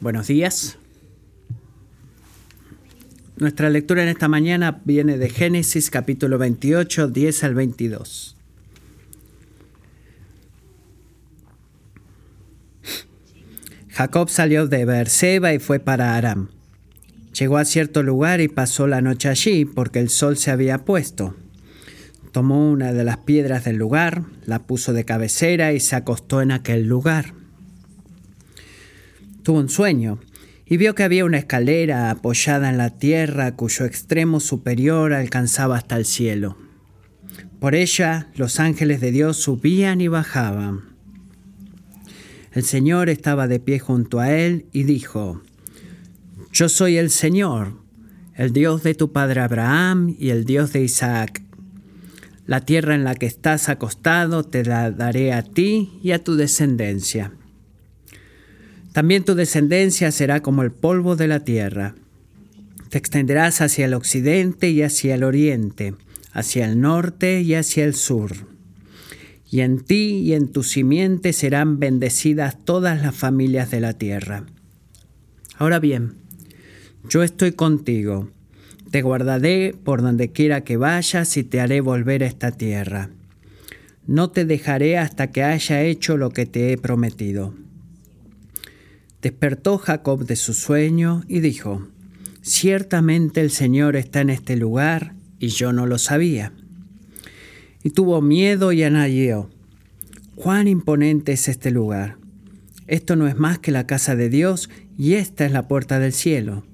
Buenos días. Nuestra lectura en esta mañana viene de Génesis capítulo 28, 10 al 22. Jacob salió de Beerseba y fue para Aram. Llegó a cierto lugar y pasó la noche allí porque el sol se había puesto. Tomó una de las piedras del lugar, la puso de cabecera y se acostó en aquel lugar. Tuvo un sueño y vio que había una escalera apoyada en la tierra cuyo extremo superior alcanzaba hasta el cielo. Por ella los ángeles de Dios subían y bajaban. El Señor estaba de pie junto a él y dijo, Yo soy el Señor, el Dios de tu padre Abraham y el Dios de Isaac. La tierra en la que estás acostado te la daré a ti y a tu descendencia. También tu descendencia será como el polvo de la tierra. Te extenderás hacia el occidente y hacia el oriente, hacia el norte y hacia el sur. Y en ti y en tu simiente serán bendecidas todas las familias de la tierra. Ahora bien, yo estoy contigo. Te guardaré por donde quiera que vayas y te haré volver a esta tierra. No te dejaré hasta que haya hecho lo que te he prometido. Despertó Jacob de su sueño y dijo, Ciertamente el Señor está en este lugar y yo no lo sabía. Y tuvo miedo y anayó. Cuán imponente es este lugar. Esto no es más que la casa de Dios y esta es la puerta del cielo.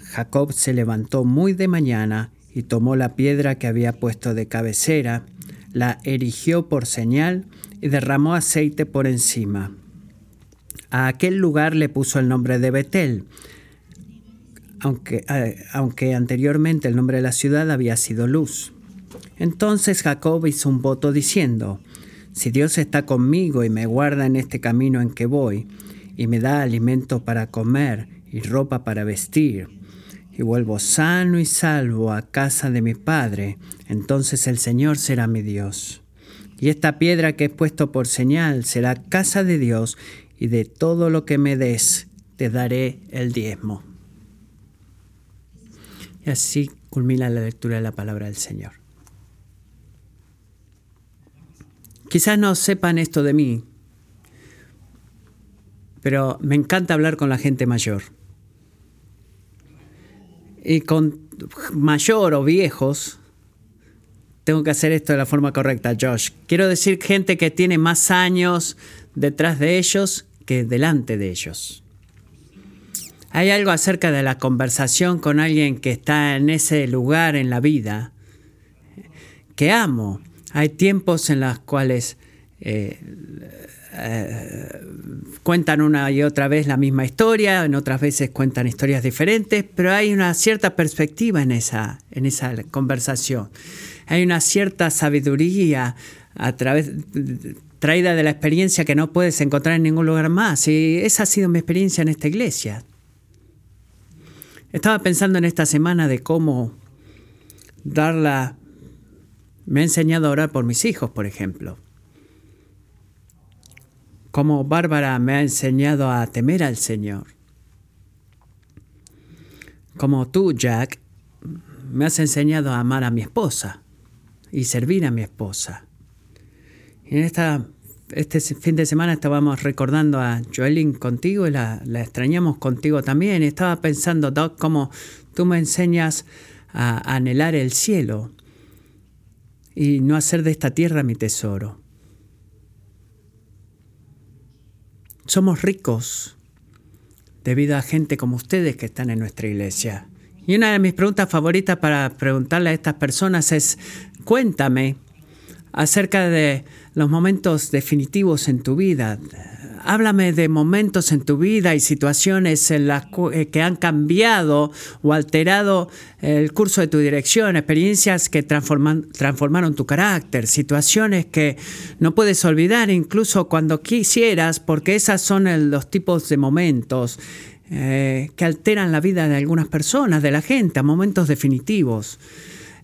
Jacob se levantó muy de mañana y tomó la piedra que había puesto de cabecera, la erigió por señal y derramó aceite por encima. A aquel lugar le puso el nombre de Betel, aunque, eh, aunque anteriormente el nombre de la ciudad había sido Luz. Entonces Jacob hizo un voto diciendo, si Dios está conmigo y me guarda en este camino en que voy, y me da alimento para comer y ropa para vestir, y vuelvo sano y salvo a casa de mi Padre, entonces el Señor será mi Dios. Y esta piedra que he puesto por señal será casa de Dios, y de todo lo que me des te daré el diezmo. Y así culmina la lectura de la palabra del Señor. Quizás no sepan esto de mí, pero me encanta hablar con la gente mayor. Y con mayor o viejos, tengo que hacer esto de la forma correcta, Josh. Quiero decir gente que tiene más años detrás de ellos que delante de ellos. Hay algo acerca de la conversación con alguien que está en ese lugar en la vida que amo. Hay tiempos en los cuales eh, eh, cuentan una y otra vez la misma historia, en otras veces cuentan historias diferentes, pero hay una cierta perspectiva en esa, en esa conversación. Hay una cierta sabiduría a través traída de la experiencia que no puedes encontrar en ningún lugar más. Y esa ha sido mi experiencia en esta iglesia. Estaba pensando en esta semana de cómo darla... Me ha enseñado a orar por mis hijos, por ejemplo. Como Bárbara me ha enseñado a temer al Señor. Como tú, Jack, me has enseñado a amar a mi esposa y servir a mi esposa. En esta, este fin de semana estábamos recordando a Joelyn contigo y la, extrañamos contigo también. Estaba pensando, Doc, cómo tú me enseñas a anhelar el cielo y no hacer de esta tierra mi tesoro. Somos ricos debido a gente como ustedes que están en nuestra iglesia. Y una de mis preguntas favoritas para preguntarle a estas personas es, cuéntame acerca de los momentos definitivos en tu vida. Háblame de momentos en tu vida y situaciones en las eh, que han cambiado o alterado el curso de tu dirección, experiencias que transformaron tu carácter, situaciones que no puedes olvidar incluso cuando quisieras, porque esas son los tipos de momentos eh, que alteran la vida de algunas personas, de la gente, a momentos definitivos.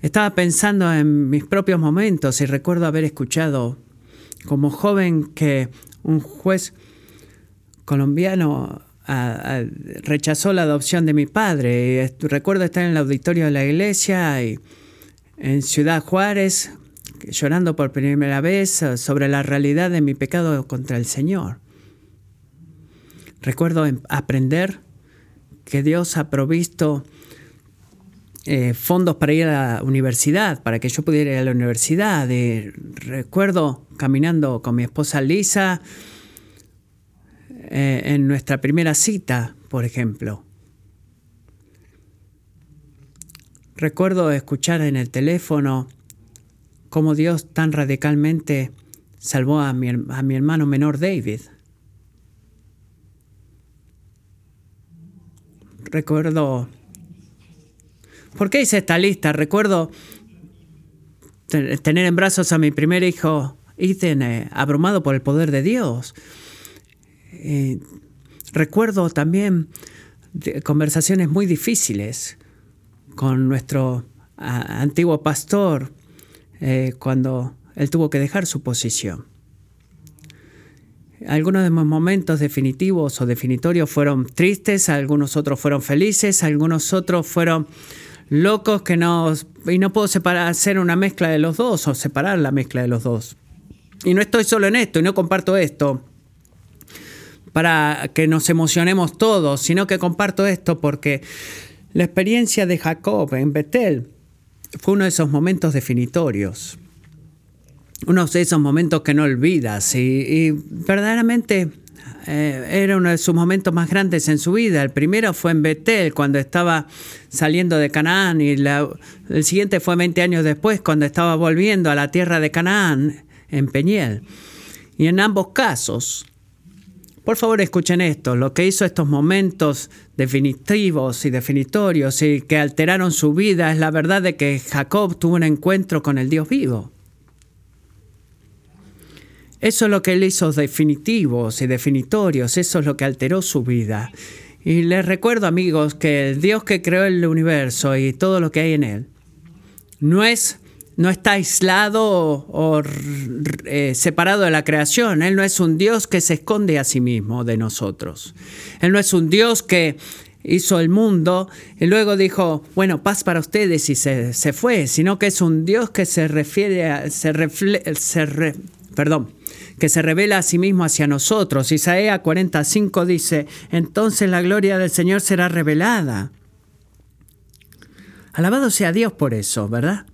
Estaba pensando en mis propios momentos y recuerdo haber escuchado como joven que un juez colombiano rechazó la adopción de mi padre. recuerdo estar en el auditorio de la iglesia y en Ciudad Juárez llorando por primera vez sobre la realidad de mi pecado contra el Señor. Recuerdo aprender que Dios ha provisto eh, fondos para ir a la universidad, para que yo pudiera ir a la universidad. recuerdo caminando con mi esposa Lisa eh, en nuestra primera cita, por ejemplo. Recuerdo escuchar en el teléfono cómo Dios tan radicalmente salvó a mi, a mi hermano menor David. Recuerdo ¿Por qué hice esta lista? Recuerdo tener en brazos a mi primer hijo, Ethan, eh, abrumado por el poder de Dios. Eh, recuerdo también conversaciones muy difíciles con nuestro antiguo pastor eh, cuando él tuvo que dejar su posición. Algunos de mis momentos definitivos o definitorios fueron tristes, algunos otros fueron felices, algunos otros fueron locos que no... Y no puedo separar, hacer una mezcla de los dos o separar la mezcla de los dos. Y no estoy solo en esto y no comparto esto para que nos emocionemos todos, sino que comparto esto porque la experiencia de Jacob en Betel fue uno de esos momentos definitorios. Uno de esos momentos que no olvidas y, verdaderamente eh, era uno de sus momentos más grandes en su vida. El primero fue en Betel, cuando estaba saliendo de Canaán, y el siguiente fue 20 años después, cuando estaba volviendo a la tierra de Canaán, en Peñiel. Y en ambos casos, por favor escuchen esto, lo que hizo estos momentos definitivos y definitorios y que alteraron su vida es la verdad de que Jacob tuvo un encuentro con el Dios vivo. Eso es lo que él hizo definitivos y definitorios, eso es lo que alteró su vida. Y les recuerdo amigos que el Dios que creó el universo y todo lo que hay en él no es no está aislado o, eh, separado de la creación. Él no es un Dios que se esconde a sí mismo de nosotros. Él no es un Dios que hizo el mundo y luego dijo, bueno, paz para ustedes y se, fue, sino que es un Dios que se refiere a, se, se perdón, que se revela a sí mismo hacia nosotros. Isaías 45 dice, entonces la gloria del Señor será revelada. Alabado sea Dios por eso, ¿verdad?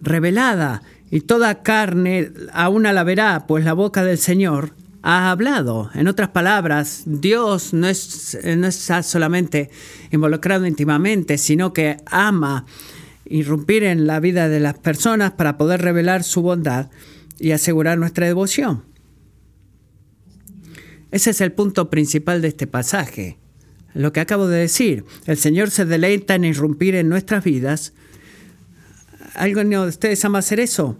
Revelada, y toda carne aún la verá, pues la boca del Señor ha hablado. En otras palabras, Dios no, es, no está solamente involucrado íntimamente, sino que ama irrumpir en la vida de las personas para poder revelar su bondad y asegurar nuestra devoción. Ese es el punto principal de este pasaje. Lo que acabo de decir, el Señor se deleita en irrumpir en nuestras vidas. ¿Alguno de ustedes ama hacer eso?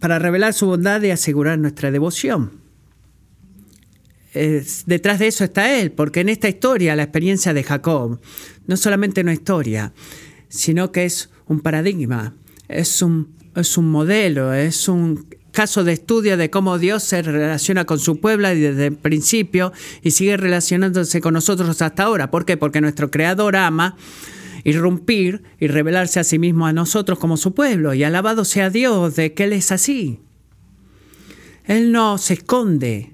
Para revelar su bondad y asegurar nuestra devoción. detrás de eso está Él, porque en esta historia, la experiencia de Jacob, no solamente una historia, sino que es un paradigma, es un es un modelo, es un caso de estudio de cómo Dios se relaciona con su pueblo desde el principio y sigue relacionándose con nosotros hasta ahora. ¿Por qué? Porque nuestro Creador ama irrumpir y revelarse a sí mismo a nosotros como su pueblo. Y alabado sea Dios de que Él es así. Él no se esconde,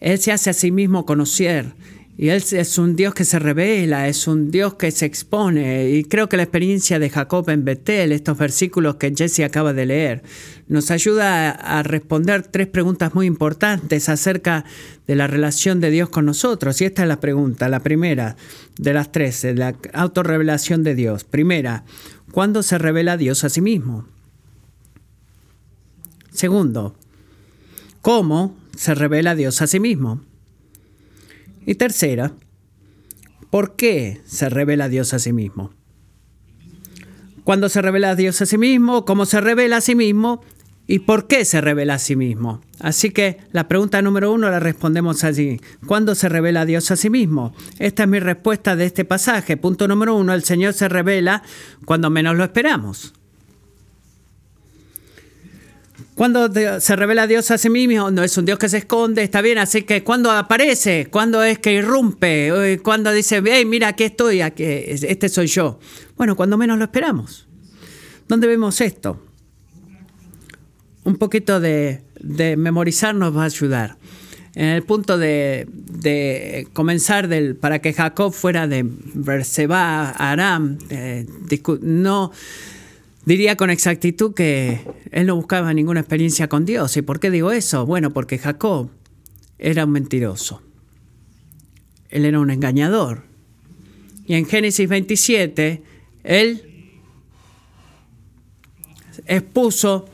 Él se hace a sí mismo conocer y Él es un Dios que se revela, es un Dios que se expone. Y creo que la experiencia de Jacob en Betel, estos versículos que Jesse acaba de leer, nos ayuda a responder tres preguntas muy importantes acerca de la relación de Dios con nosotros. Y esta es la pregunta, la primera de las tres, la autorrevelación de Dios. Primera, ¿cuándo se revela Dios a sí mismo? Segundo, ¿cómo se revela Dios a sí mismo? Y tercera, ¿por qué se revela Dios a sí mismo? ¿Cuándo se revela Dios a sí mismo? ¿Cómo se revela a sí mismo? ¿Y por qué se revela a sí mismo? Así que la pregunta número uno la respondemos allí. ¿Cuándo se revela Dios a sí mismo? Esta es mi respuesta de este pasaje. Punto número uno, el Señor se revela cuando menos lo esperamos. Cuando se revela Dios a sí mismo, no es un Dios que se esconde, está bien, así que cuando aparece, cuando es que irrumpe, cuando dice, hey, mira, aquí estoy, aquí, este soy yo. Bueno, cuando menos lo esperamos. ¿Dónde vemos esto? Un poquito de, memorizar nos va a ayudar. En el punto de, de comenzar del, para que Jacob fuera de Berseba Aram, eh, no Diría con exactitud que él no buscaba ninguna experiencia con Dios. ¿Y por qué digo eso? Bueno, porque Jacob era un mentiroso. Él era un engañador. Y en Génesis 27, él expuso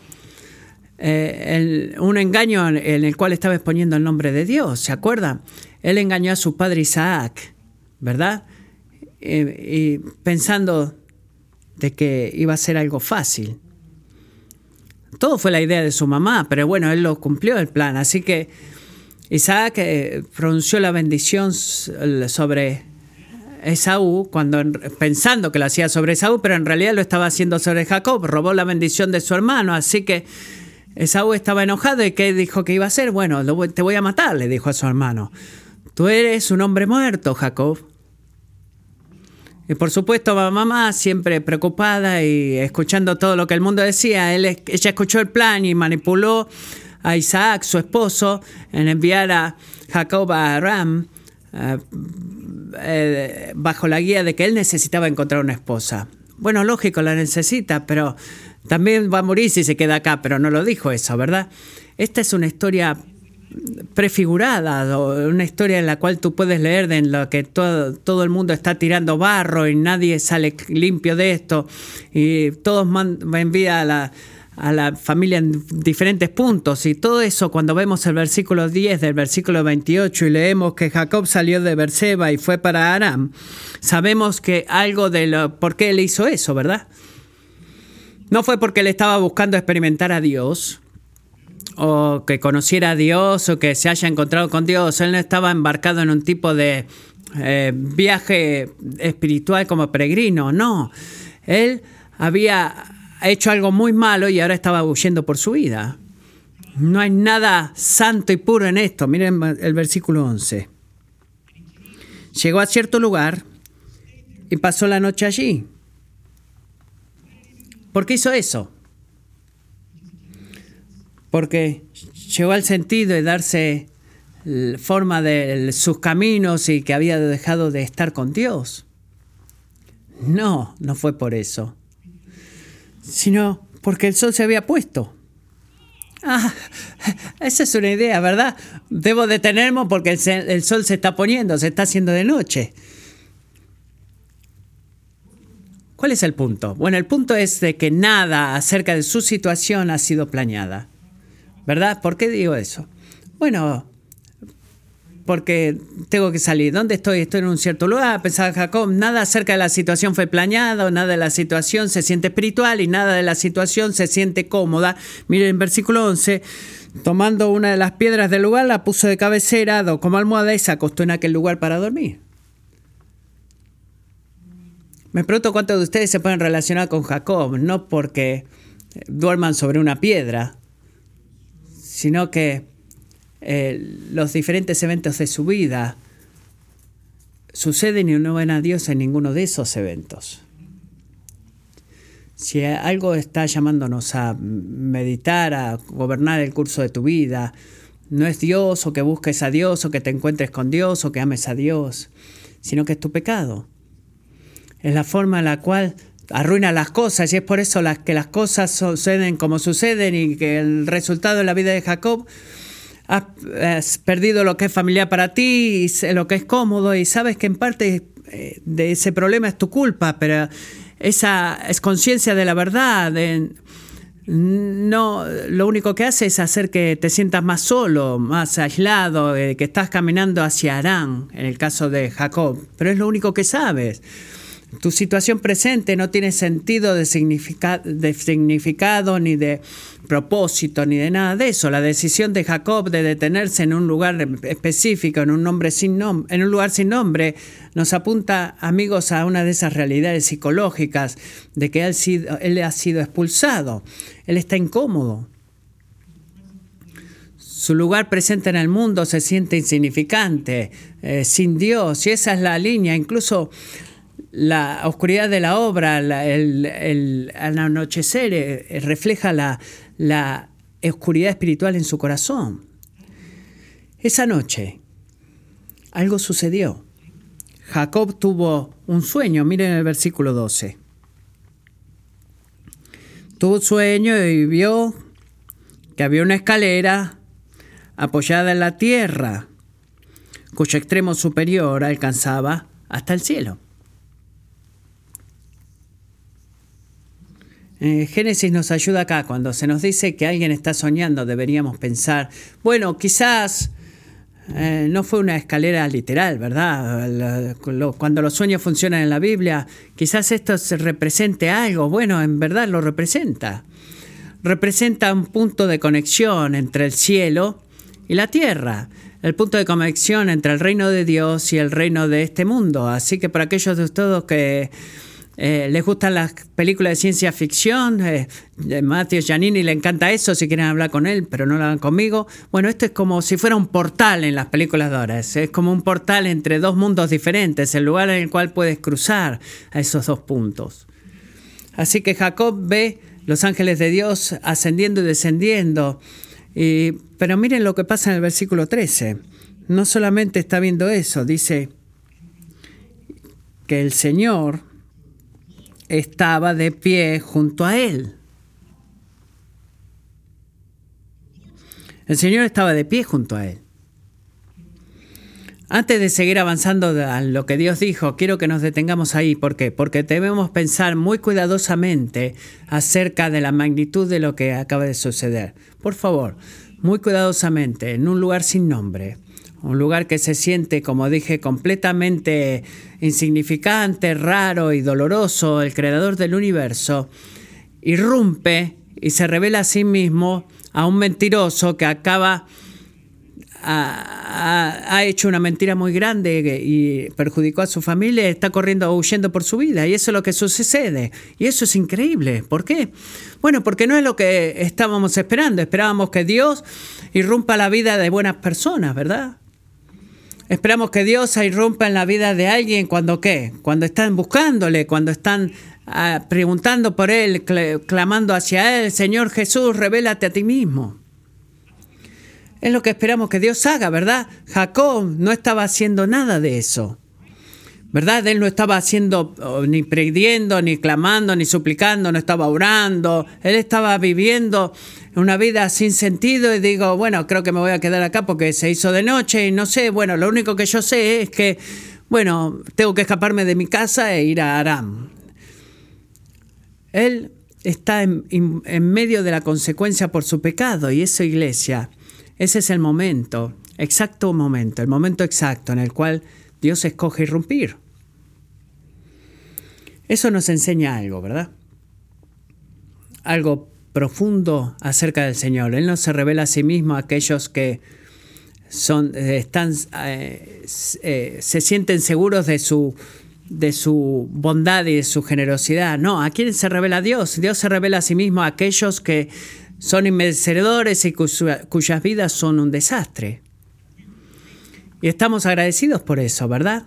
eh, un engaño en el cual estaba exponiendo el nombre de Dios. ¿Se acuerdan? Él engañó a su padre Isaac, ¿verdad? y pensando de que iba a ser algo fácil. Todo fue la idea de su mamá, pero bueno, él lo cumplió el plan. Así que Isaac eh, pronunció la bendición sobre Esaú, cuando, pensando que lo hacía sobre Esaú, pero en realidad lo estaba haciendo sobre Jacob. Robó la bendición de su hermano, así que Esaú estaba enojado y ¿qué dijo que iba a hacer? Bueno, te voy a matar, le dijo a su hermano. Tú eres un hombre muerto, Jacob. Y por supuesto, mamá siempre preocupada y escuchando todo lo que el mundo decía, él, ella escuchó el plan y manipuló a Isaac, su esposo, en enviar a Jacob a Aram eh, eh, bajo la guía de que él necesitaba encontrar una esposa. Bueno, lógico, la necesita, pero también va a morir si se queda acá, pero no lo dijo eso, ¿verdad? Esta es una historia prefigurada, una historia en la cual tú puedes leer de en lo que todo, todo el mundo está tirando barro y nadie sale limpio de esto y todos envían a la, a la familia en diferentes puntos y todo eso cuando vemos el versículo 10 del versículo 28 y leemos que Jacob salió de Berseba y fue para Aram, sabemos que algo de lo, por qué él hizo eso, ¿verdad? No fue porque él estaba buscando experimentar a Dios, o que conociera a Dios o que se haya encontrado con Dios. Él no estaba embarcado en un tipo de eh, viaje espiritual como peregrino, no. Él había hecho algo muy malo y ahora estaba huyendo por su vida. No hay nada santo y puro en esto. Miren el versículo 11. Llegó a cierto lugar y pasó la noche allí. ¿Por qué hizo eso? Porque llegó al sentido de darse forma de sus caminos y que había dejado de estar con Dios. No, no fue por eso, sino porque el sol se había puesto. Ah, esa es una idea, ¿verdad? Debo detenerme porque el, sol se está poniendo, se está haciendo de noche. ¿Cuál es el punto? Bueno, el punto es de que nada acerca de su situación ha sido planeada. ¿Verdad? ¿Por qué digo eso? Bueno, porque tengo que salir. ¿Dónde estoy? Estoy en un cierto lugar. Pensaba Jacob, nada acerca de la situación fue planeado, nada de la situación se siente espiritual y nada de la situación se siente cómoda. Miren, en versículo 11, tomando una de las piedras del lugar, la puso de cabecera, como almohada y se acostó en aquel lugar para dormir. Me pregunto cuántos de ustedes se pueden relacionar con Jacob, no porque duerman sobre una piedra, sino que eh, los diferentes eventos de su vida suceden y no ven a Dios en ninguno de esos eventos. Si algo está llamándonos a meditar, a gobernar el curso de tu vida, no es Dios o que busques a Dios o que te encuentres con Dios o que ames a Dios, sino que es tu pecado. Es la forma en la cual arruina las cosas y es por eso las que las cosas suceden como suceden y que el resultado en la vida de Jacob has, perdido lo que es familiar para ti y lo que es cómodo y sabes que en parte eh, de ese problema es tu culpa, pero esa es conciencia de la verdad. no, lo único que hace es hacer que te sientas más solo, más aislado, eh, que estás caminando hacia Arán, en el caso de Jacob, pero es lo único que sabes. Tu situación presente no tiene sentido de, de, significado ni de propósito ni de nada de eso. La decisión de Jacob de detenerse en un lugar específico, en un, nombre sin en un lugar sin nombre, nos apunta, amigos, a una de esas realidades psicológicas de que él, él ha sido expulsado. Él está incómodo. su lugar presente en el mundo se siente insignificante, eh, sin Dios, y esa es la línea. Incluso la oscuridad de la obra, el, anochecer, eh, refleja la, la oscuridad espiritual en su corazón. Esa noche, algo sucedió. Jacob tuvo un sueño, miren el versículo 12. Tuvo un sueño y vio que había una escalera apoyada en la tierra, cuyo extremo superior alcanzaba hasta el cielo. Eh, Génesis nos ayuda acá, cuando se nos dice que alguien está soñando, deberíamos pensar, bueno, quizás eh, no fue una escalera literal, ¿verdad? Cuando los sueños funcionan en la Biblia, quizás esto se represente algo, bueno, en verdad lo representa. Representa un punto de conexión entre el cielo y la tierra, el punto de conexión entre el reino de Dios y el reino de este mundo. Así que para aquellos de ustedes que eh, les gustan las películas de ciencia ficción. Eh, Giannini le encanta eso, si quieren hablar con él, pero no lo hagan conmigo. Bueno, esto es como si fuera un portal en las películas de ahora. Es, como un portal entre dos mundos diferentes, el lugar en el cual puedes cruzar a esos dos puntos. Así que Jacob ve los ángeles de Dios ascendiendo y descendiendo. pero miren lo que pasa en el versículo 13. No solamente está viendo eso, dice que el Señor estaba de pie junto a él. El Señor estaba de pie junto a él. Antes de seguir avanzando a lo que Dios dijo, quiero que nos detengamos ahí. ¿Por qué? Porque debemos pensar muy cuidadosamente acerca de la magnitud de lo que acaba de suceder. Por favor, muy cuidadosamente, en un lugar sin nombre, un lugar que se siente, como dije, completamente insignificante, raro y doloroso, el creador del universo, irrumpe y se revela a sí mismo a un mentiroso que acaba ha, hecho una mentira muy grande y perjudicó a su familia, está corriendo, huyendo por su vida. Y eso es lo que sucede. Y eso es increíble. ¿Por qué? Bueno, porque no es lo que estábamos esperando. Esperábamos que Dios irrumpa la vida de buenas personas, ¿verdad? Esperamos que Dios irrumpa en la vida de alguien cuando qué? Cuando están buscándole, cuando están ah, preguntando por Él, clamando hacia Él, Señor Jesús, revélate a ti mismo. Es lo que esperamos que Dios haga, ¿verdad? Jacob no estaba haciendo nada de eso. ¿Verdad? Él no estaba haciendo ni pidiendo, ni clamando, ni suplicando, no estaba orando. Él estaba viviendo una vida sin sentido y digo, bueno, creo que me voy a quedar acá porque se hizo de noche y no sé, bueno, lo único que yo sé es que, bueno, tengo que escaparme de mi casa e ir a Aram. Él está en, en medio de la consecuencia por su pecado y eso, iglesia, ese es el momento, exacto momento, el momento exacto en el cual Dios escoge irrumpir. Eso nos enseña algo, ¿verdad? Algo profundo acerca del Señor. Él no se revela a sí mismo a aquellos que son, eh, están, eh, eh, se sienten seguros de su, de su bondad y de su generosidad. No, ¿a quién se revela Dios? Dios se revela a sí mismo a aquellos que son inmerecedores y cuyas vidas son un desastre. Y estamos agradecidos por eso, ¿verdad?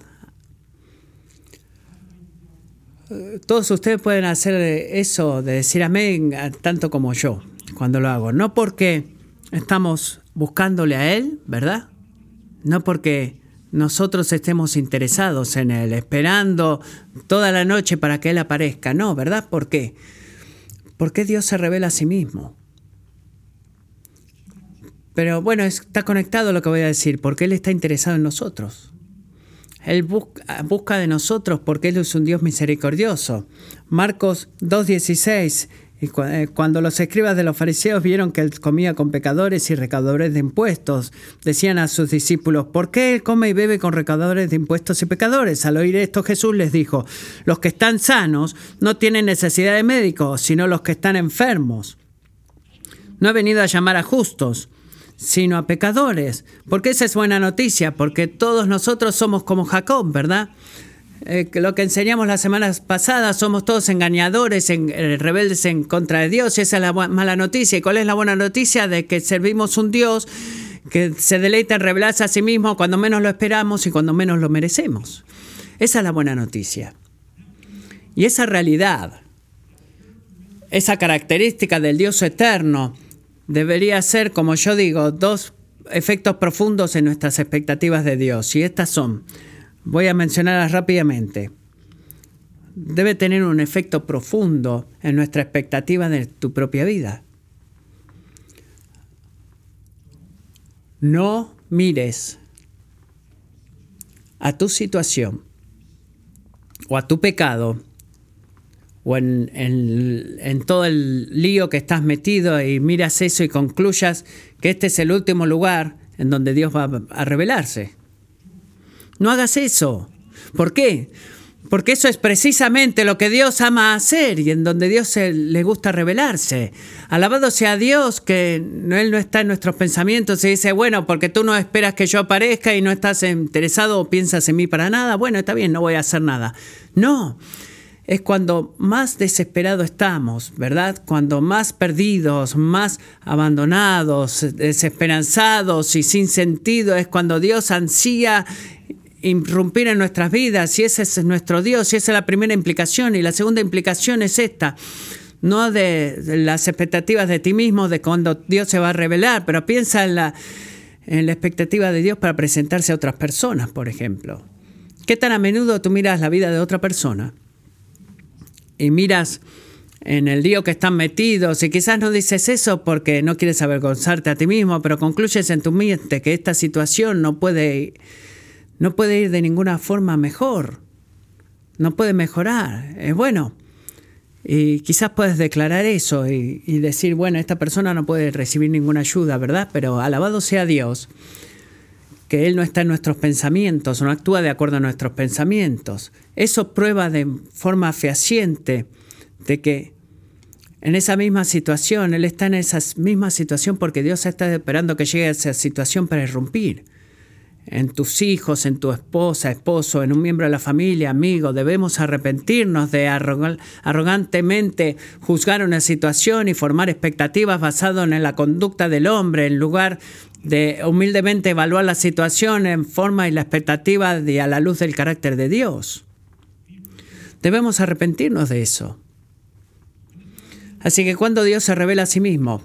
todos ustedes pueden hacer eso de decir amén tanto como yo cuando lo hago. No porque estamos buscándole a Él, ¿verdad? No porque nosotros estemos interesados en Él, esperando toda la noche para que Él aparezca. No, ¿verdad? ¿Por qué? Porque Dios se revela a sí mismo. Pero bueno, está conectado lo que voy a decir, porque Él está interesado en nosotros. Él busca, de nosotros porque Él es un Dios misericordioso. Marcos 2.16. Y eh, cuando los escribas de los fariseos vieron que él comía con pecadores y recaudadores de impuestos, decían a sus discípulos, ¿por qué él come y bebe con recaudadores de impuestos y pecadores? Al oír esto Jesús les dijo, los que están sanos no tienen necesidad de médicos, sino los que están enfermos. No he venido a llamar a justos, sino a pecadores. Porque esa es buena noticia, porque todos nosotros somos como Jacob, ¿verdad? Eh, lo que enseñamos las semanas pasadas, somos todos engañadores, eh, rebeldes en contra de Dios, y esa es la mala noticia. ¿Y cuál es la buena noticia? De que servimos un Dios que se deleita en revelarse a sí mismo cuando menos lo esperamos y cuando menos lo merecemos. Esa es la buena noticia. Y esa realidad, esa característica del Dios eterno, debería ser, como yo digo, dos efectos profundos en nuestras expectativas de Dios. Y estas son, voy a mencionarlas rápidamente. Debe tener un efecto profundo en nuestra expectativa de tu propia vida. No mires a tu situación o a tu pecado o en, todo el lío que estás metido y miras eso y concluyas que este es el último lugar en donde Dios va a revelarse. No hagas eso. ¿Por qué? Porque eso es precisamente lo que Dios ama hacer y en donde Dios le gusta revelarse. Alabado sea Dios que Él no está en nuestros pensamientos y dice, bueno, porque tú no esperas que yo aparezca y no estás interesado o piensas en mí para nada, bueno, está bien, no voy a hacer nada. No, es cuando más desesperados estamos, ¿verdad? Cuando más perdidos, más abandonados, desesperanzados y sin sentido, es cuando Dios ansía irrumpir en nuestras vidas y ese es nuestro Dios y esa es la primera implicación y la segunda implicación es esta no de las expectativas de ti mismo de cuando Dios se va a revelar pero piensa en la, en la expectativa de Dios para presentarse a otras personas por ejemplo ¿qué tan a menudo tú miras la vida de otra persona y miras en el lío que están metidos y quizás no dices eso porque no quieres avergonzarte a ti mismo, pero concluyes en tu mente que esta situación no puede, no puede ir de ninguna forma mejor, no puede mejorar. Es bueno. Y quizás puedes declarar eso y, y decir, bueno, esta persona no puede recibir ninguna ayuda, ¿verdad? Pero alabado sea Dios que Él no está en nuestros pensamientos, no actúa de acuerdo a nuestros pensamientos. Eso prueba de forma fehaciente de que en esa misma situación, Él está en esa misma situación porque Dios está esperando que llegue a esa situación para irrumpir. En tus hijos, en tu esposa, esposo, en un miembro de la familia, amigo, debemos arrepentirnos de arrogantemente juzgar una situación y formar expectativas basadas en la conducta del hombre en lugar de humildemente evaluar la situación en forma y la expectativa de a la luz del carácter de Dios. Debemos arrepentirnos de eso. Así que cuando Dios se revela a sí mismo,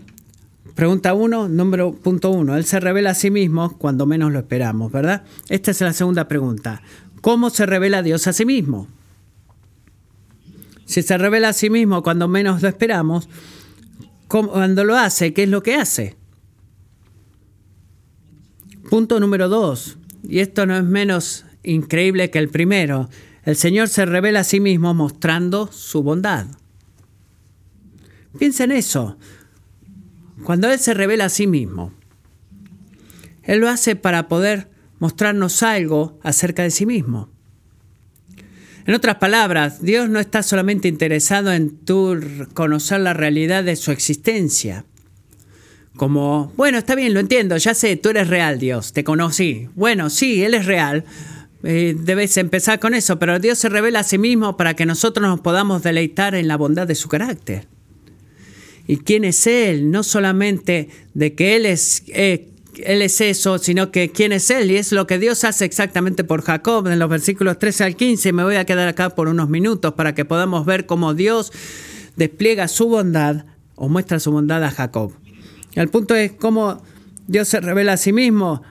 pregunta uno, número punto uno, Él se revela a sí mismo cuando menos lo esperamos, ¿verdad? Esta es la segunda pregunta. ¿Cómo se revela Dios a sí mismo? Si se revela a sí mismo cuando menos lo esperamos, cuando lo hace, ¿qué es lo que hace? Punto número dos, y esto no es menos increíble que el primero, el Señor se revela a sí mismo mostrando su bondad. Piensa en eso. Cuando Él se revela a sí mismo, Él lo hace para poder mostrarnos algo acerca de sí mismo. En otras palabras, Dios no está solamente interesado en tu conocer la realidad de su existencia, como, bueno, está bien, lo entiendo, ya sé, tú eres real, Dios, te conocí. Bueno, sí, Él es real. Eh, debes empezar con eso, pero Dios se revela a sí mismo para que nosotros nos podamos deleitar en la bondad de su carácter. ¿Y quién es Él? No solamente de que Él es, eh, él es eso, sino que quién es Él. Y es lo que Dios hace exactamente por Jacob en los versículos 13 al 15. Me voy a quedar acá por unos minutos para que podamos ver cómo Dios despliega su bondad o muestra su bondad a Jacob. El punto es cómo Dios se revela a sí mismo.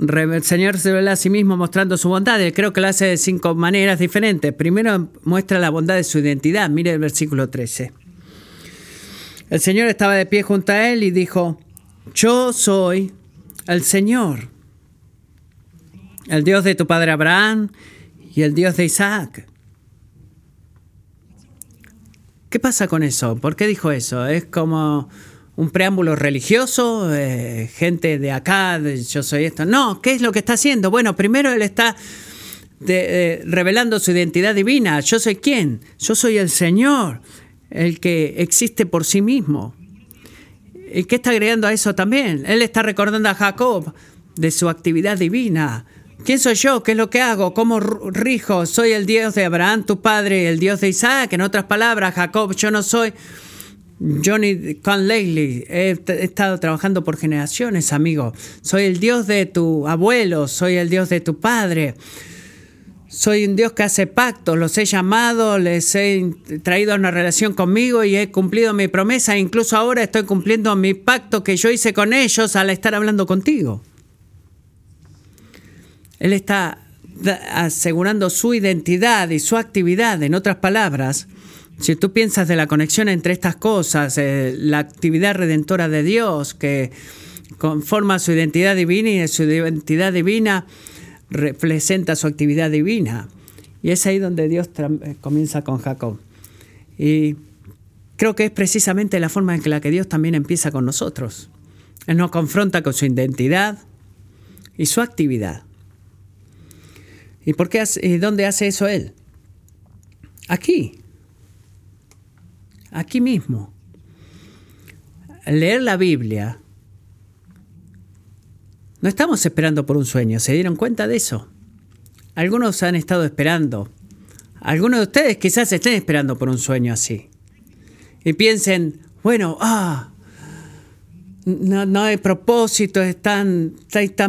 El Señor se revela a sí mismo mostrando su bondad. creo que lo hace de cinco maneras diferentes. Primero muestra la bondad de su identidad. Mire el versículo 13. El Señor estaba de pie junto a él y dijo, yo soy el Señor, el Dios de tu padre Abraham y el Dios de Isaac. ¿Qué pasa con eso? ¿Por qué dijo eso? Es como un preámbulo religioso, eh, gente de acá, yo soy esto. No, ¿qué es lo que está haciendo? Bueno, primero él está eh, revelando su identidad divina. Yo soy quién? Yo soy el Señor, el que existe por sí mismo. ¿Y qué está agregando a eso también? Él está recordando a Jacob de su actividad divina. ¿Quién soy yo? ¿Qué es lo que hago? ¿Cómo rijo? Soy el Dios de Abraham, tu padre, el Dios de Isaac. En otras palabras, Jacob, yo no soy Johnny Conley, he, he estado trabajando por generaciones, amigo. Soy el Dios de tu abuelo, soy el Dios de tu padre. Soy un Dios que hace pactos, los he llamado, les he traído a una relación conmigo y he cumplido mi promesa. Incluso ahora estoy cumpliendo mi pacto que yo hice con ellos al estar hablando contigo. Él está asegurando su identidad y su actividad. En otras palabras, si tú piensas de la conexión entre estas cosas, eh, la actividad redentora de Dios que conforma su identidad divina y su identidad divina representa su actividad divina. Y es ahí donde Dios eh, comienza con Jacob. Y creo que es precisamente la forma en la que Dios también empieza con nosotros. Él nos confronta con su identidad y su actividad. ¿Y por qué y dónde hace eso Él? Aquí, aquí mismo. Leer la Biblia. No estamos esperando por un sueño, ¿se dieron cuenta de eso? Algunos han estado esperando. Algunos de ustedes quizás estén esperando por un sueño así. Y piensen, bueno, ah, no, hay propósito, es tan,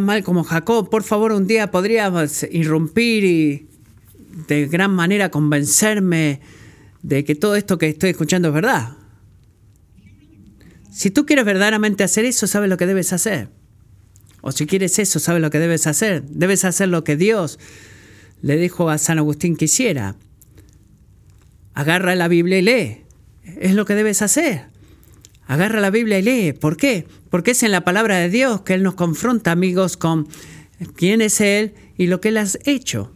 mal como Jacob. Por favor, un día podríamos irrumpir y de gran manera convencerme de que todo esto que estoy escuchando es verdad. Si tú quieres verdaderamente hacer eso, sabes lo que debes hacer. O si quieres eso, sabes lo que debes hacer. Debes hacer lo que Dios le dijo a San Agustín que hiciera. Agarra la Biblia y lee. Es lo que debes hacer. Agarra la Biblia y lee. ¿Por qué? Porque es en la palabra de Dios que Él nos confronta, amigos, con quién es Él y lo que Él ha hecho.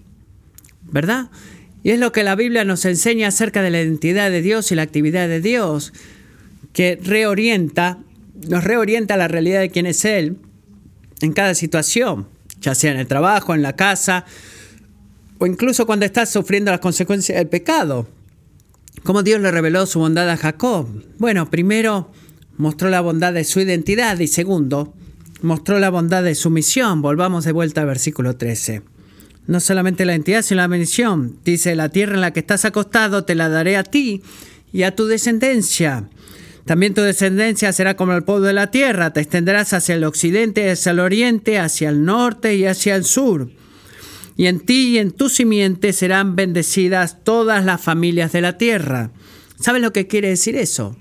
¿Verdad? Y es lo que la Biblia nos enseña acerca de la identidad de Dios y la actividad de Dios, que reorienta, nos reorienta a la realidad de quién es Él en cada situación, ya sea en el trabajo, en la casa, o incluso cuando estás sufriendo las consecuencias del pecado. ¿Cómo Dios le reveló su bondad a Jacob? Bueno, primero mostró la bondad de su identidad y segundo, mostró la bondad de su misión. Volvamos de vuelta al versículo 13 no solamente la entidad, sino la bendición. Dice, la tierra en la que estás acostado te la daré a ti y a tu descendencia. También tu descendencia será como el polvo de la tierra, te extenderás hacia el occidente, hacia el oriente, hacia el norte y hacia el sur. Y en ti y en tu simiente serán bendecidas todas las familias de la tierra. ¿Sabes lo que quiere decir eso?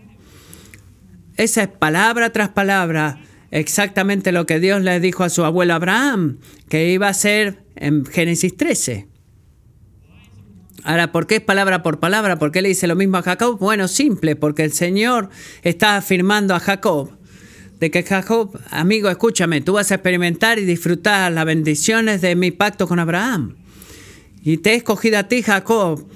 Esa es palabra tras palabra exactamente lo que Dios le dijo a su abuelo Abraham, que iba a ser en Génesis 13. Ahora, ¿por qué es palabra por palabra? ¿Por qué le dice lo mismo a Jacob? Bueno, simple, porque el Señor está afirmando a Jacob de que Jacob, amigo, escúchame, tú vas a experimentar y disfrutar las bendiciones de mi pacto con Abraham. Y te he escogido a ti, Jacob,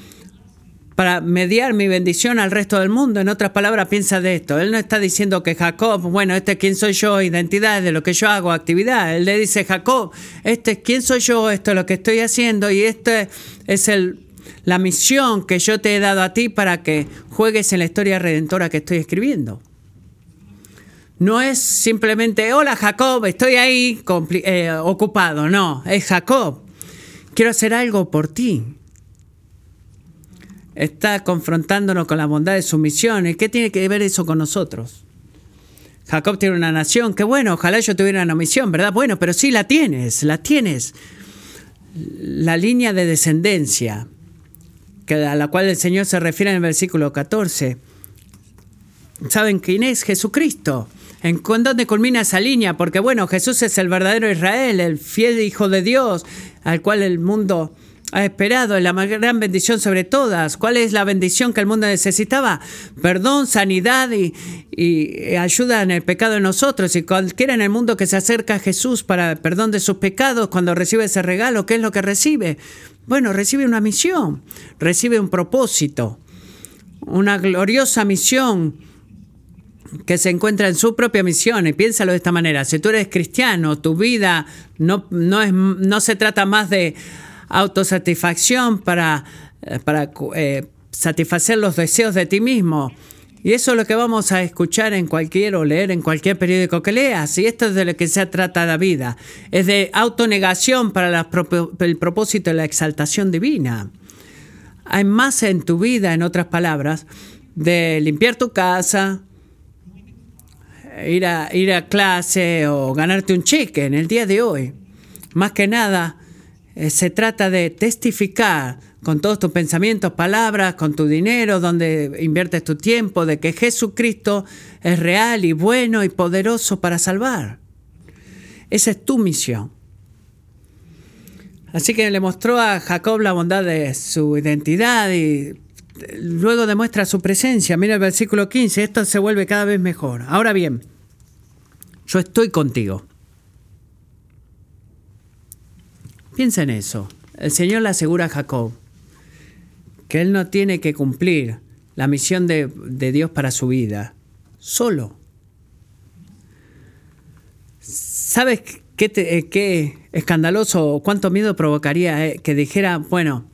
para mediar mi bendición al resto del mundo. En otras palabras, piensa de esto. Él no está diciendo que Jacob, bueno, este es quién soy yo, identidad de lo que yo hago, actividad. Él le dice, Jacob, este es quién soy yo, esto es lo que estoy haciendo y este es el, la misión que yo te he dado a ti para que juegues en la historia redentora que estoy escribiendo. No es simplemente, hola Jacob, estoy ahí eh, ocupado. No, es Jacob, quiero hacer algo por ti está confrontándonos con la bondad de su misión. ¿Y qué tiene que ver eso con nosotros? Jacob tiene una nación, qué bueno, ojalá yo tuviera una misión, ¿verdad? Bueno, pero sí la tienes, la tienes. La línea de descendencia, que a la cual el Señor se refiere en el versículo 14. ¿Saben quién es? Jesucristo. ¿En dónde culmina esa línea? Porque bueno, Jesús es el verdadero Israel, el fiel Hijo de Dios, al cual el mundo ha esperado la gran bendición sobre todas. ¿Cuál es la bendición que el mundo necesitaba? Perdón, sanidad y, ayuda en el pecado de nosotros. Y cualquiera en el mundo que se acerca a Jesús para perdón de sus pecados, cuando recibe ese regalo, ¿qué es lo que recibe? Bueno, recibe una misión, recibe un propósito, una gloriosa misión que se encuentra en su propia misión. Y piénsalo de esta manera, si tú eres cristiano, tu vida no, no, es, no se trata más de autosatisfacción para, eh, para eh, satisfacer los deseos de ti mismo. Y eso es lo que vamos a escuchar en cualquier o leer en cualquier periódico que leas. Y esto es de lo que se trata la vida. Es de autonegación para el propósito de la exaltación divina. Hay más en tu vida, en otras palabras, de limpiar tu casa, ir a, ir a clase o ganarte un cheque en el día de hoy. Más que nada, se trata de testificar con todos tus pensamientos, palabras, con tu dinero, donde inviertes tu tiempo, de que Jesucristo es real y bueno y poderoso para salvar. Esa es tu misión. Así que le mostró a Jacob la bondad de su identidad y luego demuestra su presencia. Mira el versículo 15, esto se vuelve cada vez mejor. Ahora bien, yo estoy contigo. Piensa en eso. El Señor le asegura a Jacob que él no tiene que cumplir la misión de, Dios para su vida solo. ¿Sabes qué, eh, qué escandaloso cuánto miedo provocaría eh, que dijera, bueno,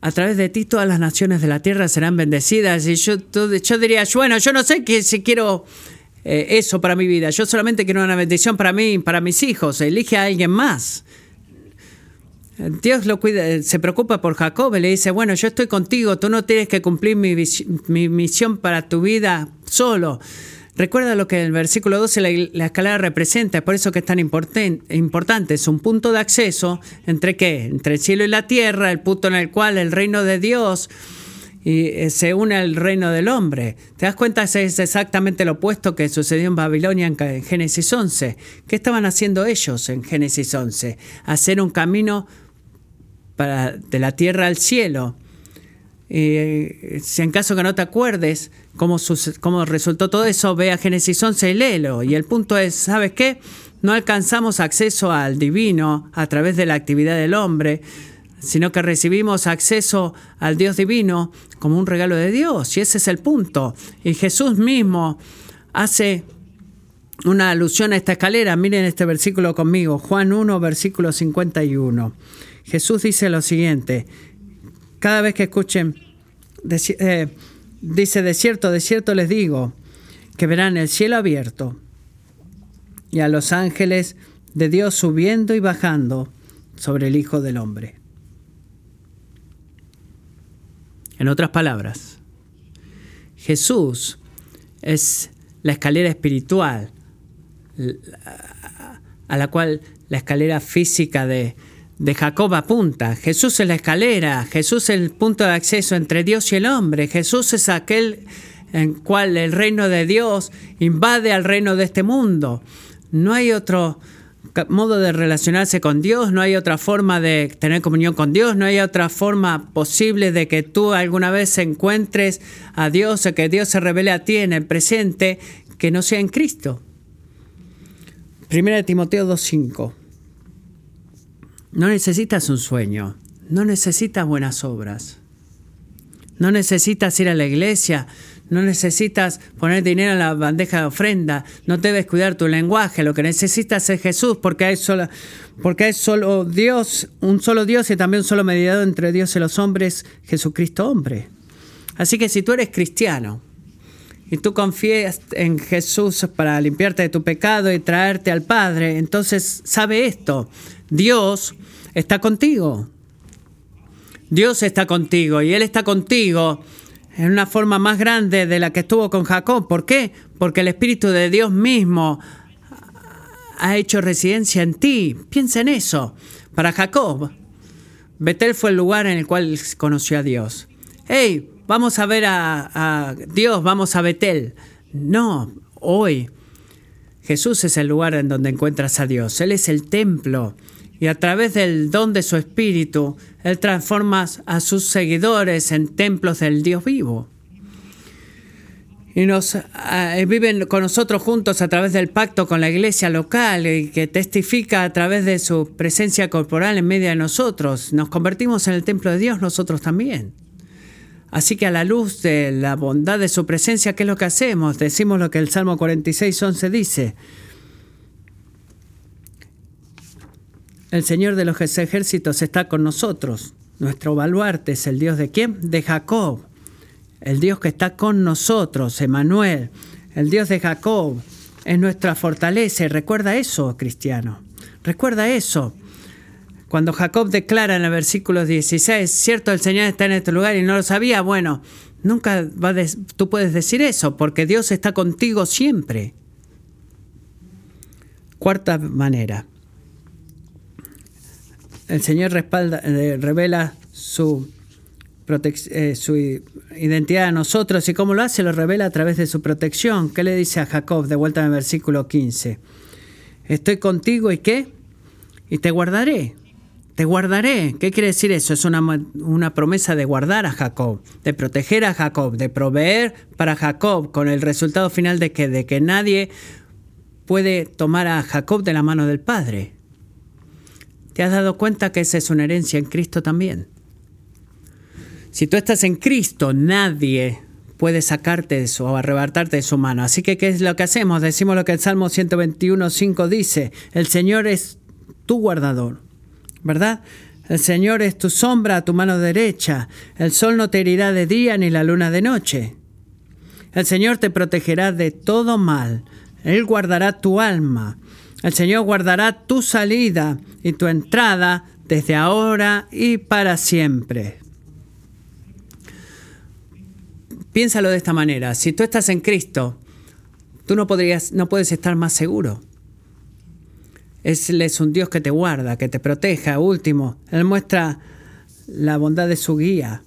a través de ti todas las naciones de la tierra serán bendecidas. Y yo, yo diría, bueno, yo no sé que si quiero eh, eso para mi vida, yo solamente quiero una bendición para mí, para mis hijos, elige a alguien más. Dios lo cuida, se preocupa por Jacob y le dice, bueno, yo estoy contigo, tú no tienes que cumplir mi, mi misión para tu vida solo. Recuerda lo que el versículo 12 la, la escalera representa, es por eso que es tan importante. Es un punto de acceso entre qué? Entre el cielo y la tierra, el punto en el cual el reino de Dios y eh, se une al reino del hombre. ¿Te das cuenta? Es exactamente lo opuesto que sucedió en Babilonia en Génesis 11. ¿Qué estaban haciendo ellos en Génesis 11? Hacer un camino de la tierra al cielo. Eh, si en caso que no te acuerdes cómo, cómo resultó todo eso, ve a Génesis 11 y léelo. Y el punto es, ¿sabes qué? No alcanzamos acceso al divino a través de la actividad del hombre, sino que recibimos acceso al Dios divino como un regalo de Dios. Y ese es el punto. Y Jesús mismo hace una alusión a esta escalera. Miren este versículo conmigo, Juan 1, versículo 51. Jesús dice lo siguiente, cada vez que escuchen, eh, dice, de cierto, de cierto les digo, que verán el cielo abierto y a los ángeles de Dios subiendo y bajando sobre el Hijo del Hombre. En otras palabras, Jesús es la escalera espiritual a la cual la escalera física de, de Jacob apunta. Jesús es la escalera, Jesús es el punto de acceso entre Dios y el hombre, Jesús es aquel en cual el reino de Dios invade al reino de este mundo. No hay otro modo de relacionarse con Dios, no hay otra forma de tener comunión con Dios, no hay otra forma posible de que tú alguna vez encuentres a Dios o que Dios se revele a ti en el presente que no sea en Cristo. Primera de Timoteo 2.5 no necesitas un sueño, no necesitas buenas obras, no necesitas ir a la iglesia, no necesitas poner dinero en la bandeja de ofrenda, no debes cuidar tu lenguaje, lo que necesitas es Jesús porque hay solo, porque hay solo Dios, un solo Dios y también un solo mediador entre Dios y los hombres, Jesucristo hombre. Así que si tú eres cristiano y tú confías en Jesús para limpiarte de tu pecado y traerte al Padre, entonces sabe esto, Dios está contigo. Dios está contigo y Él está contigo en una forma más grande de la que estuvo con Jacob. ¿Por qué? Porque el Espíritu de Dios mismo ha hecho residencia en ti. Piensa en eso. Para Jacob, Betel fue el lugar en el cual conoció a Dios. Hey, vamos a ver a, Dios, vamos a Betel. No, hoy Jesús es el lugar en donde encuentras a Dios. Él es el templo y a través del don de su espíritu, Él transforma a sus seguidores en templos del Dios vivo. Y nos eh, viven con nosotros juntos a través del pacto con la iglesia local y que testifica a través de su presencia corporal en medio de nosotros. Nos convertimos en el templo de Dios nosotros también. Así que a la luz de la bondad de su presencia, ¿qué es lo que hacemos? Decimos lo que el Salmo 46, 11 dice. El Señor de los ejércitos está con nosotros. Nuestro baluarte es el Dios de quién? De Jacob. El Dios que está con nosotros, Emanuel. El Dios de Jacob es nuestra fortaleza. Y recuerda eso, cristiano. Recuerda eso. Cuando Jacob declara en el versículo 16, cierto, el Señor está en este lugar y no lo sabía, bueno, nunca va tú puedes decir eso, porque Dios está contigo siempre. Cuarta manera. El Señor respalda, eh, revela su, eh, su identidad a nosotros y cómo lo hace, lo revela a través de su protección. ¿Qué le dice a Jacob de vuelta en el versículo 15? Estoy contigo y qué? Y te guardaré te guardaré. ¿Qué quiere decir eso? Es una, una, promesa de guardar a Jacob, de proteger a Jacob, de proveer para Jacob, con el resultado final de que, de que nadie puede tomar a Jacob de la mano del Padre. ¿Te has dado cuenta que esa es una herencia en Cristo también? Si tú estás en Cristo, nadie puede sacarte de eso o arrebatarte de su mano. Así que, ¿qué es lo que hacemos? Decimos lo que el Salmo 121.5 dice, el Señor es tu guardador ¿verdad? El Señor es tu sombra a tu mano derecha. El sol no te herirá de día ni la luna de noche. El Señor te protegerá de todo mal. Él guardará tu alma. El Señor guardará tu salida y tu entrada desde ahora y para siempre. Piénsalo de esta manera. Si tú estás en Cristo, tú no, podrías, no puedes estar más seguro. Él es un Dios que te guarda, que te proteja. Último, Él muestra la bondad de su guía.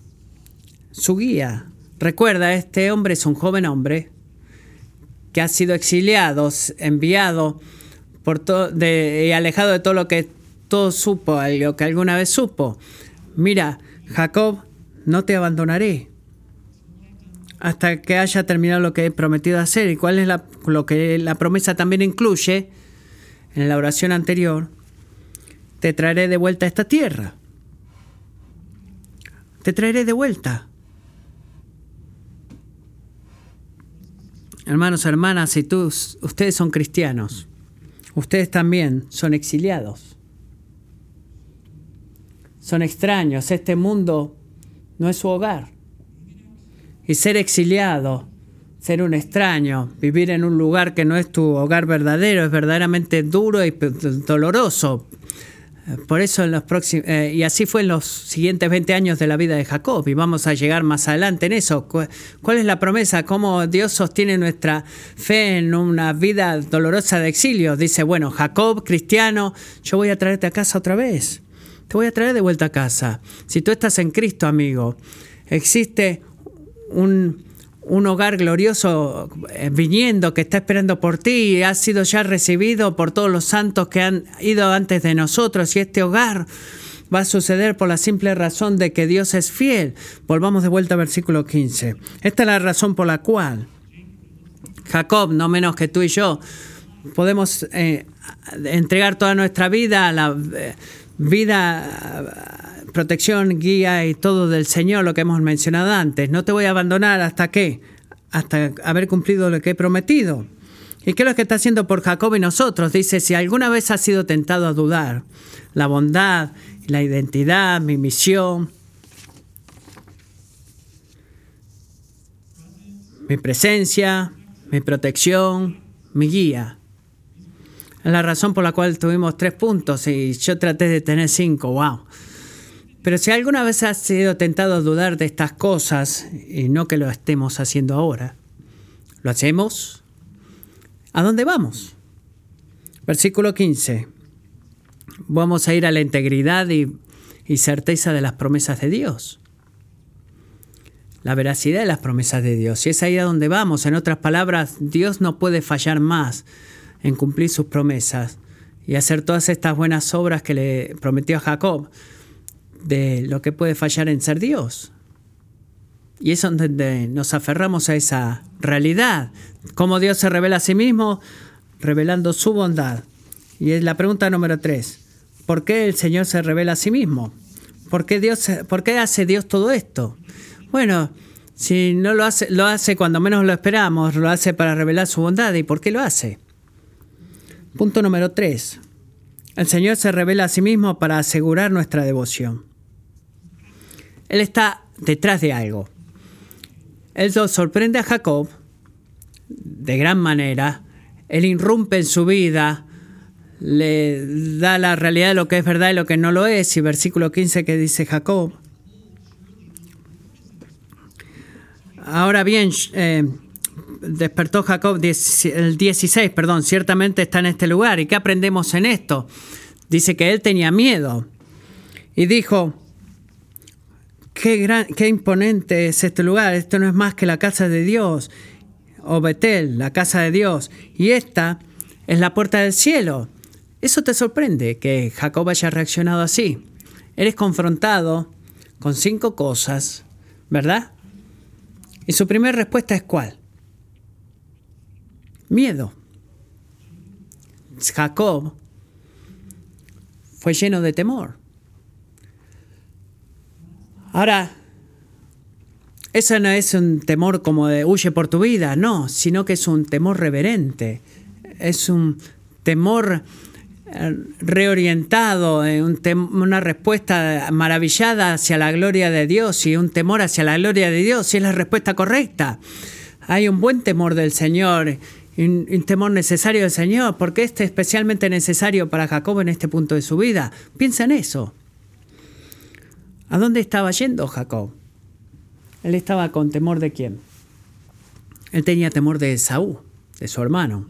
Su guía. Recuerda, este hombre es un joven hombre que ha sido exiliado, enviado por y alejado de todo lo que todo supo, lo que alguna vez supo. Mira, Jacob, no te abandonaré hasta que haya terminado lo que he prometido hacer. ¿Y cuál es lo que la promesa también incluye? En la oración anterior, te traeré de vuelta a esta tierra. Te traeré de vuelta. Hermanos, hermanas, si tú, ustedes son cristianos, ustedes también son exiliados. Son extraños. Este mundo no es su hogar. Y ser exiliado ser un extraño, vivir en un lugar que no es tu hogar verdadero, es verdaderamente duro y doloroso. Por eso en los próximos, eh, y así fue en los siguientes 20 años de la vida de Jacob, y vamos a llegar más adelante en eso. ¿Cuál es la promesa? ¿Cómo Dios sostiene nuestra fe en una vida dolorosa de exilio? Dice, bueno, Jacob, cristiano, yo voy a traerte a casa otra vez. Te voy a traer de vuelta a casa. Si tú estás en Cristo, amigo, existe un, un hogar glorioso eh, viniendo, que está esperando por ti y ha sido ya recibido por todos los santos que han ido antes de nosotros y este hogar va a suceder por la simple razón de que Dios es fiel. Volvamos de vuelta al versículo 15. Esta es la razón por la cual Jacob, no menos que tú y yo, podemos eh, entregar toda nuestra vida a la eh, vida protección, guía y todo del Señor, lo que hemos mencionado antes. No te voy a abandonar hasta qué? Hasta haber cumplido lo que he prometido. ¿Y qué es lo que está haciendo por Jacob y nosotros? Dice, si alguna vez has sido tentado a dudar, la bondad, la identidad, mi misión, mi presencia, mi protección, mi guía. Es la razón por la cual tuvimos tres puntos y yo traté de tener cinco. ¡Wow! Pero si alguna vez has sido tentado a dudar de estas cosas, y no que lo estemos haciendo ahora, ¿lo hacemos? ¿A dónde vamos? Versículo 15. Vamos a ir a la integridad y, certeza de las promesas de Dios. La veracidad de las promesas de Dios. Y es ahí a donde vamos. En otras palabras, Dios no puede fallar más en cumplir sus promesas y hacer todas estas buenas obras que le prometió a Jacob de lo que puede fallar en ser Dios. Y es donde nos aferramos a esa realidad. Cómo Dios se revela a sí mismo, revelando su bondad. Y es la pregunta número tres. ¿Por qué el Señor se revela a sí mismo? ¿Por qué, Dios, ¿Por qué hace Dios todo esto? Bueno, si no lo hace, lo hace cuando menos lo esperamos, lo hace para revelar su bondad. ¿Y por qué lo hace? Punto número tres. El Señor se revela a sí mismo para asegurar nuestra devoción. Él está detrás de algo. Él sorprende a Jacob de gran manera. Él irrumpe en su vida, le da la realidad de lo que es verdad y lo que no lo es. Y versículo 15 que dice Jacob. Ahora bien, eh, despertó Jacob, el 16, perdón, ciertamente está en este lugar. ¿Y qué aprendemos en esto? Dice que él tenía miedo y dijo, qué, gran, qué imponente es este lugar, esto no es más que la casa de Dios, o Betel, la casa de Dios, y esta es la puerta del cielo. Eso te sorprende que Jacob haya reaccionado así. Eres confrontado con cinco cosas, ¿verdad? Y su primera respuesta es cuál? Miedo. Jacob fue lleno de temor. Ahora, eso no es un temor como de huye por tu vida, no, sino que es un temor reverente. Es un temor eh, reorientado, eh, una respuesta maravillada hacia la gloria de Dios y un temor hacia la gloria de Dios, y es la respuesta correcta. Hay un buen temor del Señor, un, un temor necesario del Señor, porque este es especialmente necesario para Jacob en este punto de su vida. Piensa en eso. ¿A dónde estaba yendo Jacob? Él estaba con temor de quién? Él tenía temor de Saúl, de su hermano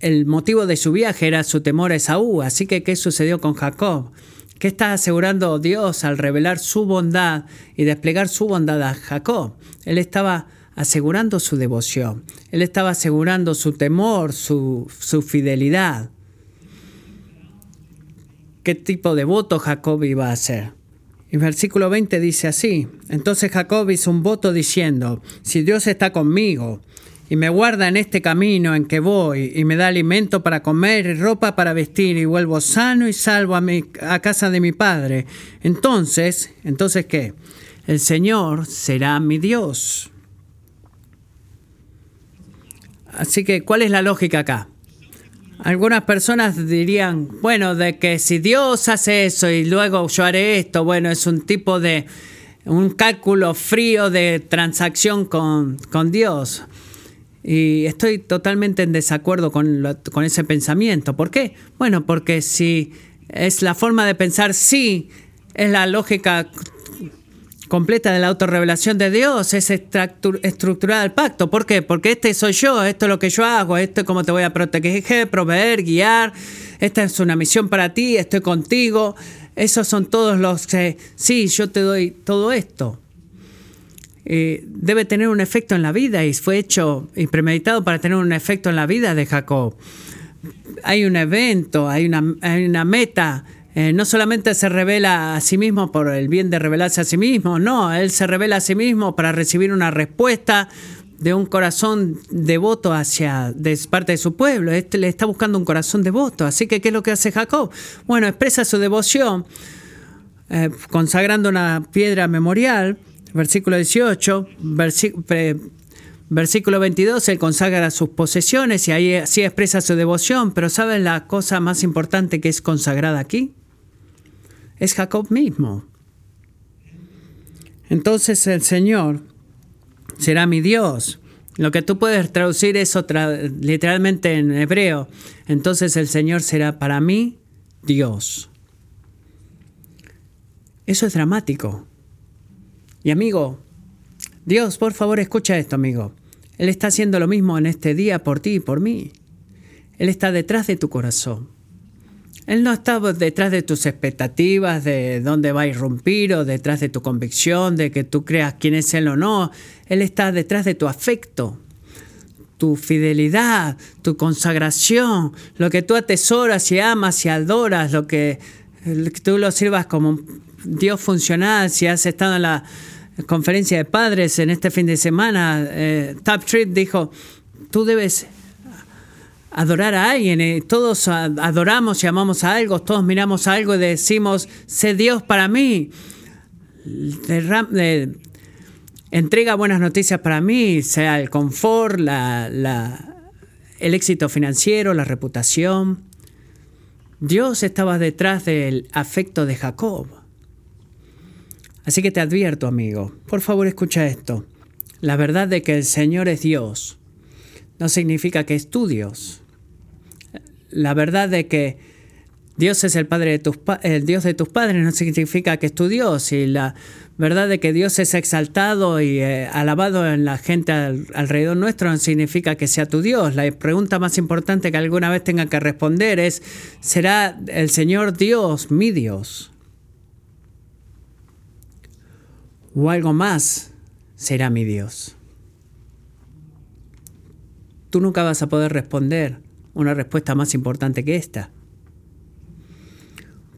el, motivo de su viaje era su temor a Esaú. Así que, ¿qué sucedió con Jacob? ¿Qué está asegurando Dios al revelar su bondad y desplegar su bondad a Jacob? Él estaba asegurando su devoción. Él estaba asegurando su temor, su fidelidad. ¿Qué tipo de voto Jacob iba a hacer? Y versículo 20 dice así, entonces Jacob hizo un voto diciendo, si Dios está conmigo y me guarda en este camino en que voy y me da alimento para comer y ropa para vestir y vuelvo sano y salvo a, a casa de mi padre. Entonces, entonces qué? El Señor será mi Dios. Así que, ¿cuál es la lógica acá? Algunas personas dirían, bueno, de que si Dios hace eso y luego yo haré esto, bueno, es un tipo de, un cálculo frío de transacción con, con Dios. Y estoy totalmente en desacuerdo con, con ese pensamiento. ¿Por qué? Bueno, porque si es la forma de pensar, sí, es la lógica completa de la autorrevelación de Dios, es estructurada el pacto. ¿Por qué? Porque este soy yo, esto es lo que yo hago, esto es cómo te voy a proteger, proveer, guiar, esta es una misión para ti, estoy contigo. Esos son todos los que, sí, yo te doy todo esto. Eh, debe tener un efecto en la vida y fue hecho y premeditado para tener un efecto en la vida de Jacob. Hay un evento, hay una, una meta. Eh, no solamente se revela a sí mismo por el bien de revelarse a sí mismo, no, él se revela a sí mismo para recibir una respuesta de un corazón devoto hacia parte de su pueblo. Este le está buscando un corazón devoto. Así que, ¿qué es lo que hace Jacob? Bueno, expresa su devoción eh, consagrando una piedra memorial versículo 18, versículo 22, él consagra sus posesiones y ahí así expresa su devoción, pero ¿saben la cosa más importante que es consagrada aquí? Es Jacob mismo. Entonces el Señor será mi Dios. Lo que tú puedes traducir es otra, literalmente en hebreo. Entonces el Señor será para mí Dios. Eso es dramático. Y amigo, Dios, por favor, escucha esto, amigo. Él está haciendo lo mismo en este día por ti y por mí. Él está detrás de tu corazón. Él no está detrás de tus expectativas de dónde va a irrumpir o detrás de tu convicción de que tú creas quién es Él o no. Él está detrás de tu afecto, tu fidelidad, tu consagración, lo que tú atesoras y amas y adoras, lo que, tú lo sirvas como Dios funcional, si has estado en la conferencia de padres en este fin de semana, eh, Top Trip dijo, tú debes adorar a alguien. Eh, todos adoramos y amamos a algo, todos miramos a algo y decimos, sé Dios para mí. entrega buenas noticias para mí, sea el confort, la, el éxito financiero, la reputación. Dios estaba detrás del afecto de Jacob. Así que te advierto, amigo, por favor escucha esto. La verdad de que el Señor es Dios no significa que es tu Dios. La verdad de que Dios es el Padre de tus el Dios de tus padres no significa que es tu Dios. Y la verdad de que Dios es exaltado y eh, alabado en la gente alrededor nuestro no significa que sea tu Dios. La pregunta más importante que alguna vez tenga que responder es, ¿será el Señor Dios mi Dios? ¿O algo más será mi Dios? Tú nunca vas a poder responder una respuesta más importante que esta.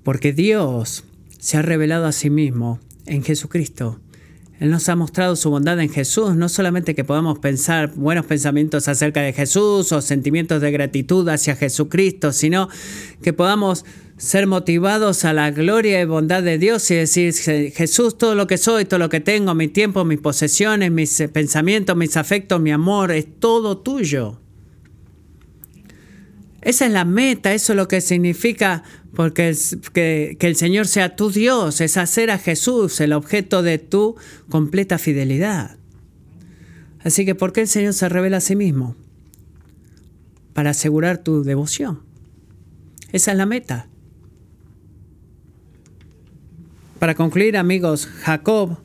Porque Dios se ha revelado a sí mismo en Jesucristo. Él nos ha mostrado su bondad en Jesús, no solamente que podamos pensar buenos pensamientos acerca de Jesús o sentimientos de gratitud hacia Jesucristo, sino que podamos ser motivados a la gloria y bondad de Dios y decir, Jesús, todo lo que soy, todo lo que tengo, mi tiempo, mis posesiones, mis pensamientos, mis afectos, mi amor, es todo tuyo. Esa es la meta, eso es lo que significa porque que, que el Señor sea tu Dios, es hacer a Jesús el objeto de tu completa fidelidad. Así que, ¿por qué el Señor se revela a sí mismo? Para asegurar tu devoción. Esa es la meta. Para concluir, amigos, Jacob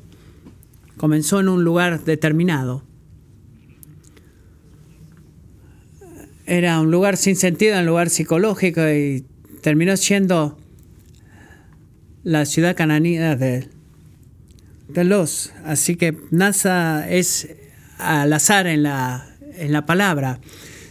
comenzó en un lugar determinado era un lugar sin sentido, un lugar psicológico y terminó siendo la ciudad cananea de, de Los. Así que NASA es al azar en la, en la palabra,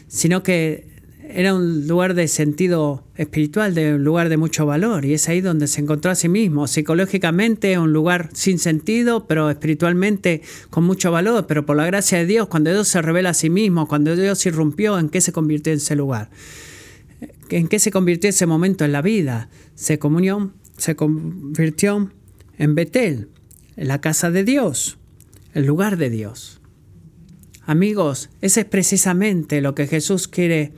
sino que era un lugar de sentido espiritual, de un lugar de mucho valor, y es ahí donde se encontró a sí mismo. Psicológicamente un lugar sin sentido, pero espiritualmente con mucho valor, pero por la gracia de Dios, cuando Dios se revela a sí mismo, cuando Dios irrumpió, ¿en qué se convirtió ese lugar? ¿En qué se convirtió ese momento en la vida? Se comunió, se convirtió en Betel, en la casa de Dios, el lugar de Dios. Amigos, ese es precisamente lo que Jesús quiere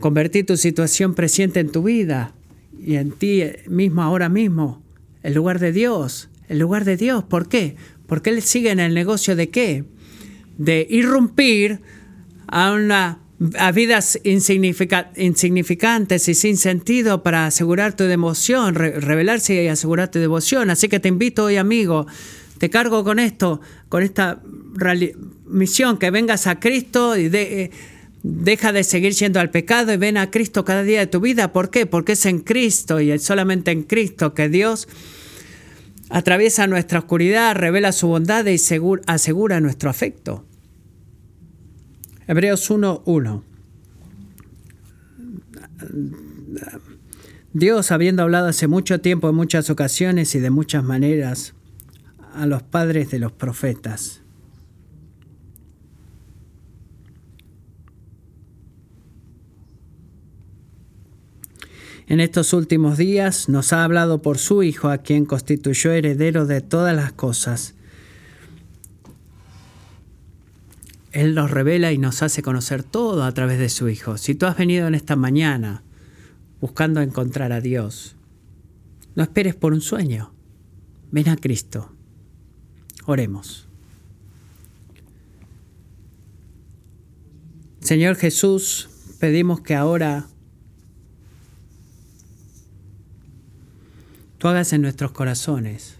Convertir tu situación presente en tu vida y en ti mismo ahora mismo, el lugar de Dios, el lugar de Dios. ¿Por qué? Porque Él sigue en el negocio de qué? De irrumpir a una a vidas insignificantes y sin sentido para asegurar tu devoción, revelarse y asegurar tu devoción. Así que te invito hoy, amigo, te cargo con esto, con esta misión, que vengas a Cristo y de, eh, Deja de seguir siendo al pecado y ven a Cristo cada día de tu vida. ¿Por qué? Porque es en Cristo y es solamente en Cristo que Dios atraviesa nuestra oscuridad, revela su bondad y asegura nuestro afecto. Hebreos 1.1. Dios, habiendo hablado hace mucho tiempo, en muchas ocasiones y de muchas maneras, a los padres de los profetas, En estos últimos días nos ha hablado por su Hijo, a quien constituyó heredero de todas las cosas. Él nos revela y nos hace conocer todo a través de su Hijo. Si tú has venido en esta mañana buscando encontrar a Dios, no esperes por un sueño. Ven a Cristo. Oremos. Señor Jesús, pedimos que ahora tú hagas en nuestros corazones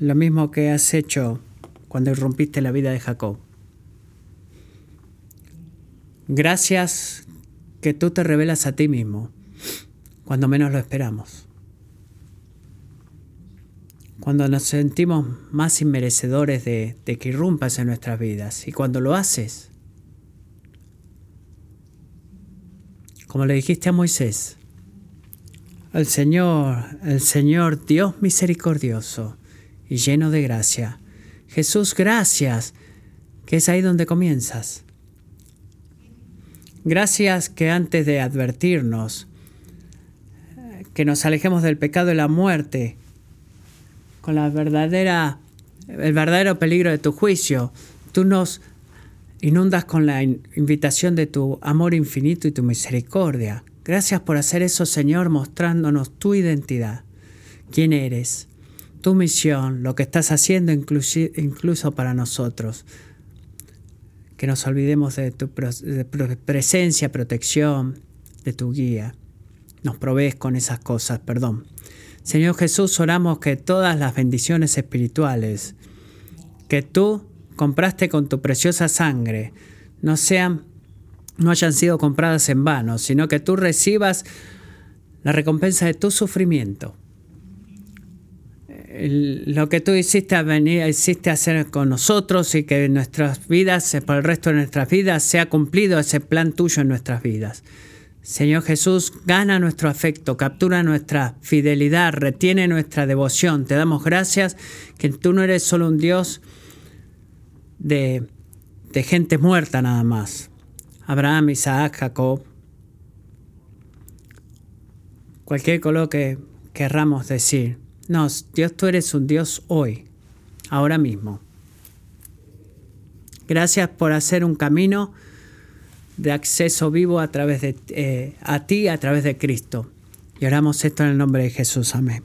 lo mismo que has hecho cuando irrumpiste la vida de Jacob. Gracias que tú te revelas a ti mismo cuando menos lo esperamos. Cuando nos sentimos más inmerecedores de, de que irrumpas en nuestras vidas. Y cuando lo haces, como le dijiste a Moisés, el Señor, el Señor Dios misericordioso y lleno de gracia. Jesús, gracias, que es ahí donde comienzas. Gracias que antes de advertirnos que nos alejemos del pecado y la muerte, con la verdadera, el verdadero peligro de tu juicio, tú nos inundas con la invitación de tu amor infinito y tu misericordia. Gracias por hacer eso, Señor, mostrándonos tu identidad, quién eres, tu misión, lo que estás haciendo incluso para nosotros. que nos olvidemos de tu presencia, protección, de tu guía. Nos provees con esas cosas, perdón. Señor Jesús, oramos que todas las bendiciones espirituales que tú compraste con tu preciosa sangre no sean no hayan sido compradas en vano, sino que tú recibas la recompensa de tu sufrimiento. lo que tú hiciste venir, hiciste hacer con nosotros y que en nuestras vidas, por el resto de nuestras vidas, sea cumplido ese plan tuyo en nuestras vidas. Señor Jesús, gana nuestro afecto, captura nuestra fidelidad, retiene nuestra devoción. Te damos gracias que tú no eres solo un Dios de, de gente muerta nada más. Abraham, Isaac, Jacob, cualquier color que querramos decir. No, Dios, tú eres un Dios hoy, ahora mismo. Gracias por hacer un camino de acceso vivo a través de eh, a ti, a través de Cristo. Y oramos esto en el nombre de Jesús. Amén.